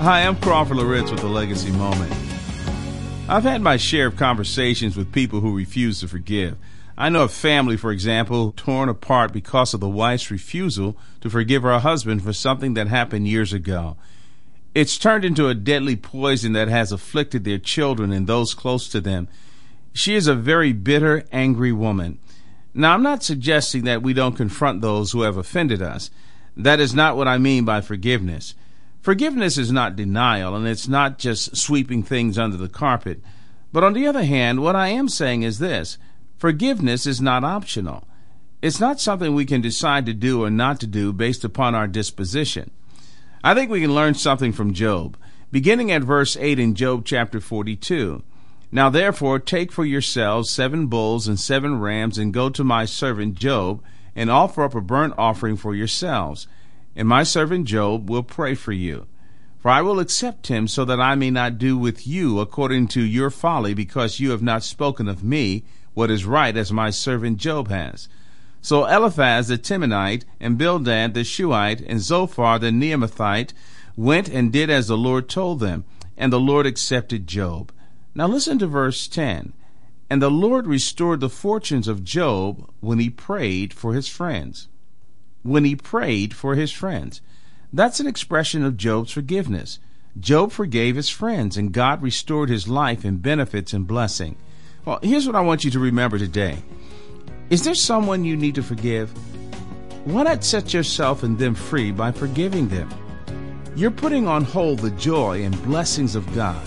Hi, I'm Crawford Loritts with the Legacy Moment. I've had my share of conversations with people who refuse to forgive. I know a family, for example, torn apart because of the wife's refusal to forgive her husband for something that happened years ago. It's turned into a deadly poison that has afflicted their children and those close to them. She is a very bitter, angry woman. Now, I'm not suggesting that we don't confront those who have offended us. That is not what I mean by forgiveness. Forgiveness is not denial, and it's not just sweeping things under the carpet. But on the other hand, what I am saying is this forgiveness is not optional. It's not something we can decide to do or not to do based upon our disposition. I think we can learn something from Job, beginning at verse 8 in Job chapter 42. Now therefore take for yourselves seven bulls and seven rams, and go to my servant Job, and offer up a burnt offering for yourselves and my servant Job will pray for you. For I will accept him so that I may not do with you according to your folly, because you have not spoken of me what is right as my servant Job has. So Eliphaz the Temanite, and Bildad the Shuhite, and Zophar the Naamathite went and did as the Lord told them, and the Lord accepted Job. Now listen to verse 10. And the Lord restored the fortunes of Job when he prayed for his friends when he prayed for his friends. That's an expression of Job's forgiveness. Job forgave his friends, and God restored his life in benefits and blessing. Well, here's what I want you to remember today Is there someone you need to forgive? Why not set yourself and them free by forgiving them? You're putting on hold the joy and blessings of God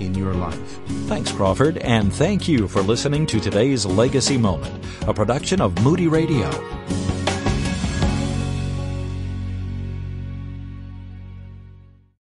in your life. Thanks, Crawford, and thank you for listening to today's Legacy Moment, a production of Moody Radio.